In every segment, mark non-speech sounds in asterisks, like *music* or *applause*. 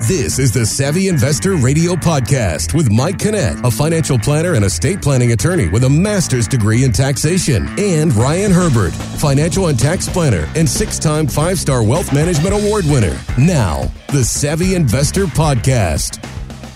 This is the Savvy Investor Radio Podcast with Mike Kinnett, a financial planner and estate planning attorney with a master's degree in taxation, and Ryan Herbert, financial and tax planner and six time five star wealth management award winner. Now, the Savvy Investor Podcast.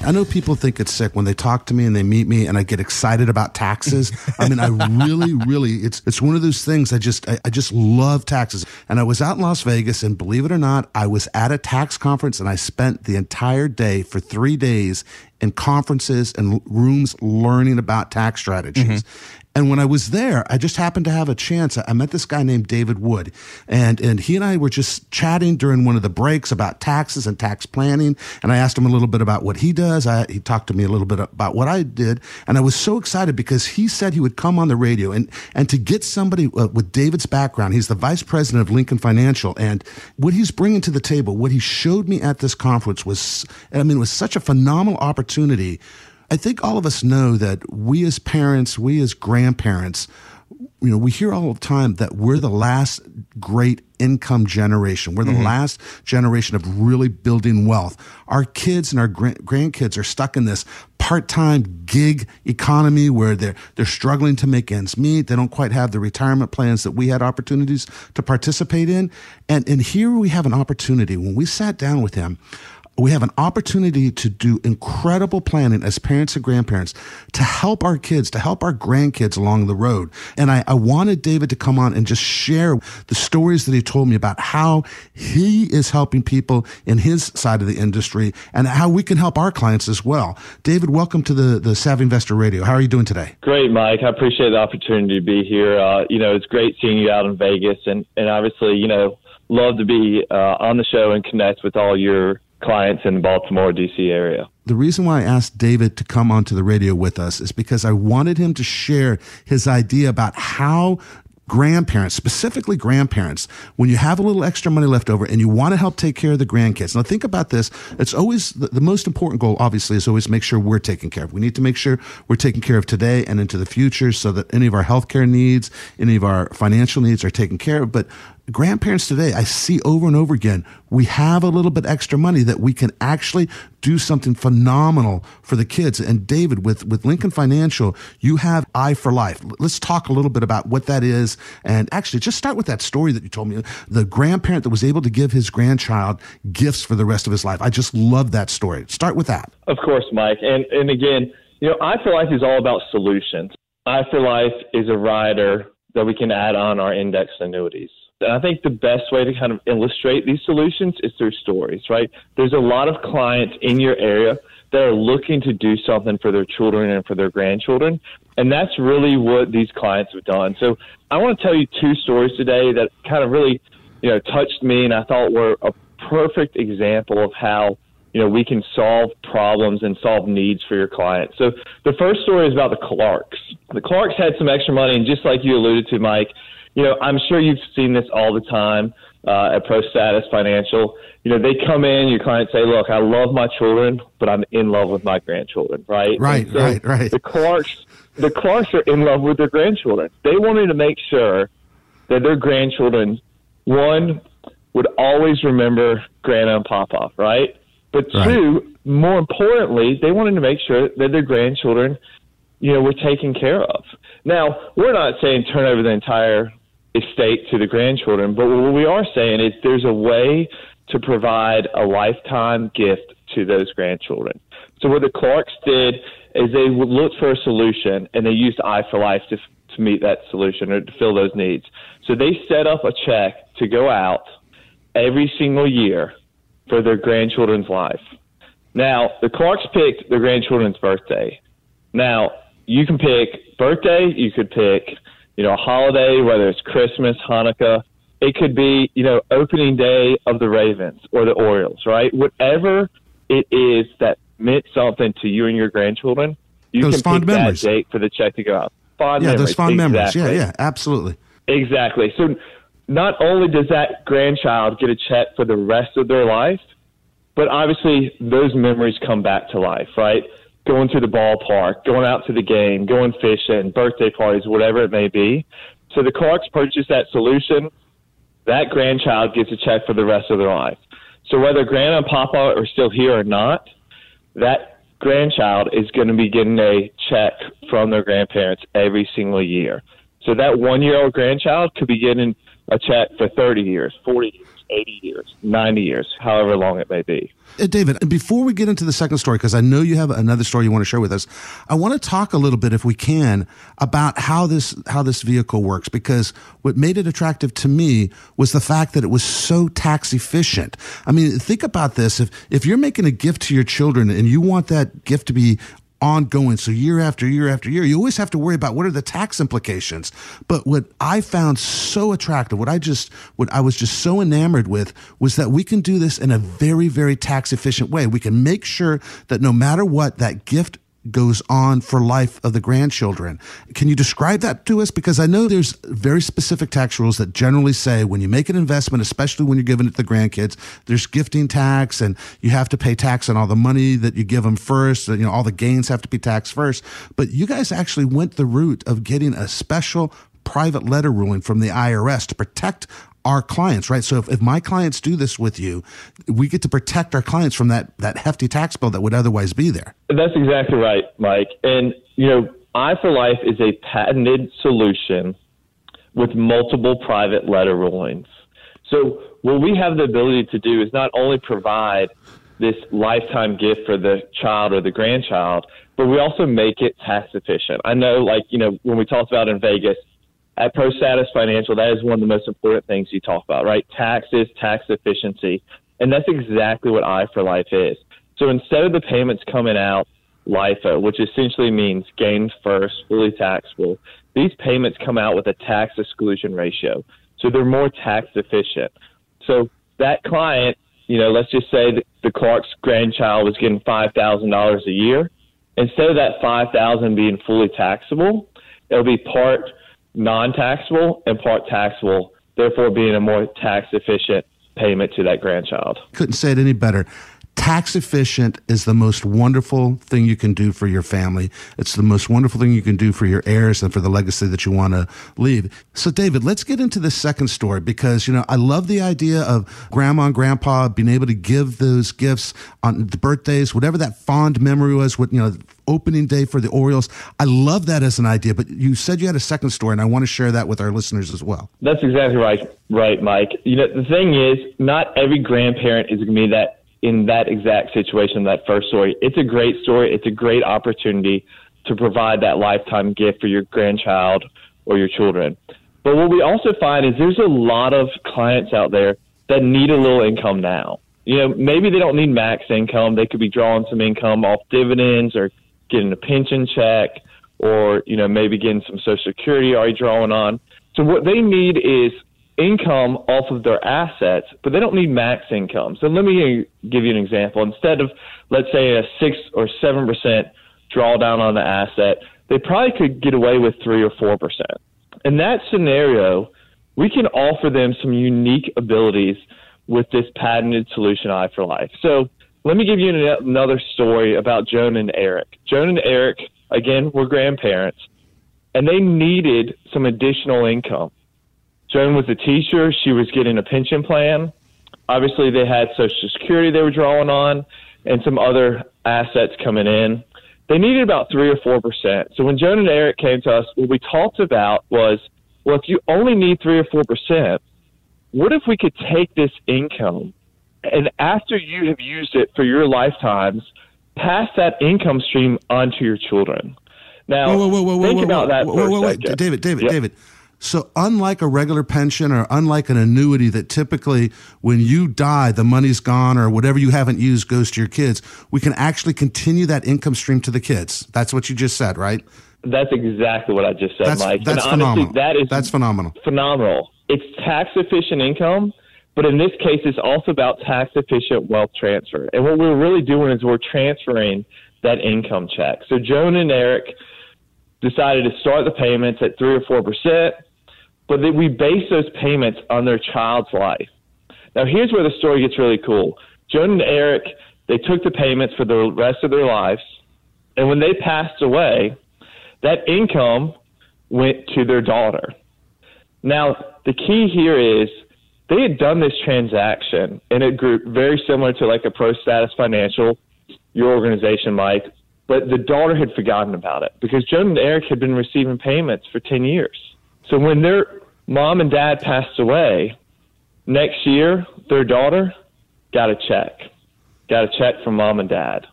I know people think it's sick when they talk to me and they meet me and I get excited about taxes. I mean, I really, *laughs* really, it's it's one of those things. I just I, I, just love taxes. And I was out in Las Vegas, and believe it or not, I was at a tax conference and I spent the entire day for three days in conferences and rooms learning about tax strategies. Mm-hmm. And when I was there, I just happened to have a chance. I met this guy named David Wood, and and he and I were just chatting during one of the breaks about taxes and tax planning. And I asked him a little bit about what he does. I, he talked to me a little bit about what I did, and I was so excited because he said he would come on the radio and and to get somebody uh, with David's background. He's the vice president of Lincoln Financial, and what he's bringing to the table, what he showed me at this conference was, I mean, it was such a phenomenal opportunity I think all of us know that we as parents, we as grandparents, you know, we hear all the time that we're the last great income generation. We're the mm-hmm. last generation of really building wealth. Our kids and our grandkids are stuck in this part-time gig economy where they're they're struggling to make ends meet. They don't quite have the retirement plans that we had opportunities to participate in. And and here we have an opportunity when we sat down with him we have an opportunity to do incredible planning as parents and grandparents to help our kids, to help our grandkids along the road. And I, I, wanted David to come on and just share the stories that he told me about how he is helping people in his side of the industry and how we can help our clients as well. David, welcome to the, the Savvy Investor Radio. How are you doing today? Great, Mike. I appreciate the opportunity to be here. Uh, you know, it's great seeing you out in Vegas and, and obviously, you know, love to be uh, on the show and connect with all your clients in the Baltimore, D.C. area. The reason why I asked David to come onto the radio with us is because I wanted him to share his idea about how grandparents, specifically grandparents, when you have a little extra money left over and you want to help take care of the grandkids. Now, think about this. It's always the, the, most important goal, obviously, is always make sure we're taken care of. We need to make sure we're taken care of today and into the future so that any of our healthcare needs, any of our financial needs are taken care of. But grandparents today, I see over and over again, we have a little bit extra money that we can actually do something phenomenal for the kids. And David, with, with Lincoln Financial, you have i4LIFE. Let's talk a little bit about what that is. And actually, just start with that story that you told me the grandparent that was able to give his grandchild gifts for the rest of his life. I just love that story. Start with that. Of course, Mike. And, and again, you know, i4LIFE is all about solutions. i4LIFE is a rider that we can add on our index annuities. I think the best way to kind of illustrate these solutions is through stories, right? There's a lot of clients in your area that are looking to do something for their children and for their grandchildren. And that's really what these clients have done. So I want to tell you two stories today that kind of really, you know, touched me and I thought were a perfect example of how, you know, we can solve problems and solve needs for your clients. So the first story is about the Clarks. The Clarks had some extra money and just like you alluded to, Mike, you know, I'm sure you've seen this all the time uh, at ProStatus Financial. You know, they come in, your clients say, "Look, I love my children, but I'm in love with my grandchildren." Right? Right. So right. Right. The Clarks, the Clarks are in love with their grandchildren. They wanted to make sure that their grandchildren, one, would always remember Grandma and Papa, right? But right. two, more importantly, they wanted to make sure that their grandchildren, you know, were taken care of. Now, we're not saying turn over the entire estate to the grandchildren. But what we are saying is there's a way to provide a lifetime gift to those grandchildren. So what the Clarks did is they looked for a solution and they used i4LIFE to to meet that solution or to fill those needs. So they set up a check to go out every single year for their grandchildren's life. Now, the Clarks picked their grandchildren's birthday. Now, you can pick birthday, you could pick you know, a holiday, whether it's Christmas, Hanukkah, it could be, you know, opening day of the Ravens or the Orioles, right? Whatever it is that meant something to you and your grandchildren, you those can pick memories. that date for the check to go out. Fond yeah, memories. those fond exactly. memories. Yeah, yeah, absolutely. Exactly. So not only does that grandchild get a check for the rest of their life, but obviously those memories come back to life, right? Going to the ballpark, going out to the game, going fishing, birthday parties, whatever it may be. So the Clarks purchase that solution. That grandchild gets a check for the rest of their life. So whether Grandma and Papa are still here or not, that grandchild is going to be getting a check from their grandparents every single year. So that one year old grandchild could be getting a check for 30 years, 40 years, 80 years, 90 years, however long it may be. Uh, David, before we get into the second story, because I know you have another story you want to share with us, I want to talk a little bit, if we can, about how this how this vehicle works. Because what made it attractive to me was the fact that it was so tax efficient. I mean, think about this: if if you're making a gift to your children and you want that gift to be ongoing. So year after year after year, you always have to worry about what are the tax implications. But what I found so attractive, what I just, what I was just so enamored with was that we can do this in a very, very tax efficient way. We can make sure that no matter what, that gift goes on for life of the grandchildren. Can you describe that to us? Because I know there's very specific tax rules that generally say when you make an investment, especially when you're giving it to the grandkids, there's gifting tax and you have to pay tax on all the money that you give them first. You know, all the gains have to be taxed first. But you guys actually went the route of getting a special private letter ruling from the IRS to protect our clients, right? So if, if my clients do this with you, we get to protect our clients from that, that hefty tax bill that would otherwise be there. That's exactly right, Mike. And, you know, i4LIFE is a patented solution with multiple private letter rulings. So what we have the ability to do is not only provide this lifetime gift for the child or the grandchild, but we also make it tax efficient. I know, like, you know, when we talked about in Vegas, at ProStatus Financial, that is one of the most important things you talk about, right? Taxes, tax efficiency. And that's exactly what i4LIFE is. So instead of the payments coming out LIFO, which essentially means gains first, fully taxable, these payments come out with a tax exclusion ratio. So they're more tax efficient. So that client, you know, let's just say the Clark's grandchild was getting $5,000 a year. Instead of that 5000 being fully taxable, it'll be part non-taxable and part taxable, therefore being a more tax efficient payment to that grandchild. Couldn't say it any better tax efficient is the most wonderful thing you can do for your family. It's the most wonderful thing you can do for your heirs and for the legacy that you want to leave. So, David, let's get into the second story because, you know, I love the idea of grandma and grandpa being able to give those gifts on the birthdays, whatever that fond memory was, with, you know, opening day for the Orioles. I love that as an idea, but you said you had a second story, and I want to share that with our listeners as well. That's exactly right, right, Mike. You know, the thing is, not every grandparent is going to be that in that exact situation, that first story. It's a great story. It's a great opportunity to provide that lifetime gift for your grandchild or your children. But what we also find is there's a lot of clients out there that need a little income now. You know, maybe they don't need max income. They could be drawing some income off dividends or getting a pension check or, you know, maybe getting some social security already drawing on. So what they need is income off of their assets, but they don't need max income. So let me give you an example. Instead of, let's say, a six or seven percent drawdown on the asset, they probably could get away with three or four percent. In that scenario, we can offer them some unique abilities with this patented solution i4LIFE. So let me give you another story about Joan and Eric. Joan and Eric, again, were grandparents, and they needed some additional income. Joan was a teacher. She was getting a pension plan. Obviously, they had Social Security they were drawing on and some other assets coming in. They needed about three or four percent. So when Joan and Eric came to us, what we talked about was, well, if you only need three or four percent, what if we could take this income and after you have used it for your lifetimes, pass that income stream onto your children? Now, whoa, whoa, whoa, think about that. Whoa, whoa, whoa, David, David, yep. David. So, unlike a regular pension or unlike an annuity that typically when you die, the money's gone or whatever you haven't used goes to your kids, we can actually continue that income stream to the kids. That's what you just said, right? That's exactly what I just said, that's, Mike. That's and honestly, phenomenal. that is that's phenomenal. Phenomenal. It's tax efficient income, but in this case, it's also about tax efficient wealth transfer. And what we're really doing is we're transferring that income check. So Joan and Eric decided to start the payments at three or four percent but that we base those payments on their child's life. Now, here's where the story gets really cool. Joan and Eric, they took the payments for the rest of their lives, and when they passed away, that income went to their daughter. Now, the key here is they had done this transaction in a group very similar to like a Pro Status Financial, your organization, Mike, but the daughter had forgotten about it because Joan and Eric had been receiving payments for 10 years. So when their mom and dad passed away, next year, their daughter got a check, got a check from mom and dad.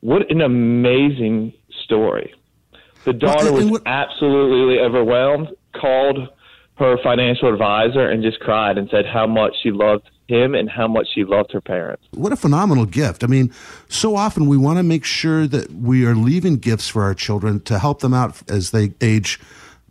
What an amazing story. The daughter was absolutely overwhelmed, called her financial advisor and just cried and said how much she loved him and how much she loved her parents. What a phenomenal gift. I mean, so often we want to make sure that we are leaving gifts for our children to help them out as they age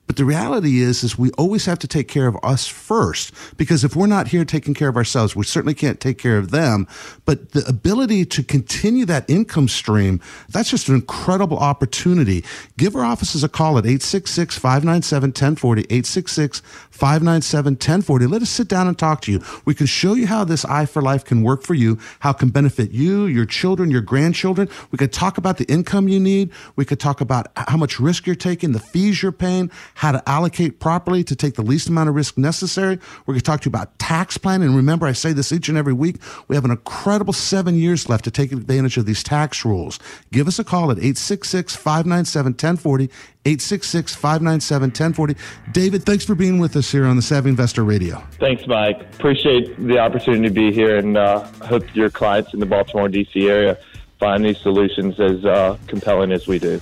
but the reality is, is we always have to take care of us first because if we're not here taking care of ourselves, we certainly can't take care of them. But the ability to continue that income stream, that's just an incredible opportunity. Give our offices a call at 866-597-1040, 866-597-1040. Let us sit down and talk to you. We can show you how this i4LIFE can work for you, how it can benefit you, your children, your grandchildren. We could talk about the income you need. We could talk about how much risk you're taking, the fees you're paying, how to allocate properly to take the least amount of risk necessary. We're going to talk to you about tax planning. And remember, I say this each and every week. We have an incredible seven years left to take advantage of these tax rules. Give us a call at 866 597 1040. 866 597 1040. David, thanks for being with us here on the Savvy Investor Radio. Thanks, Mike. Appreciate the opportunity to be here and uh, hope your clients in the Baltimore, D.C. area find these solutions as uh, compelling as we do.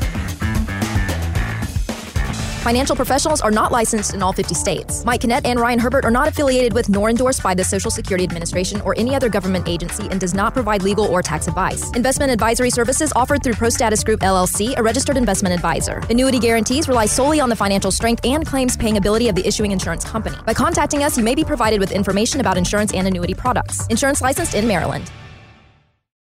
Financial professionals are not licensed in all 50 states. Mike Kinnett and Ryan Herbert are not affiliated with nor endorsed by the Social Security Administration or any other government agency and does not provide legal or tax advice. Investment advisory services offered through ProStatus Group LLC, a registered investment advisor. Annuity guarantees rely solely on the financial strength and claims paying ability of the issuing insurance company. By contacting us, you may be provided with information about insurance and annuity products. Insurance licensed in Maryland.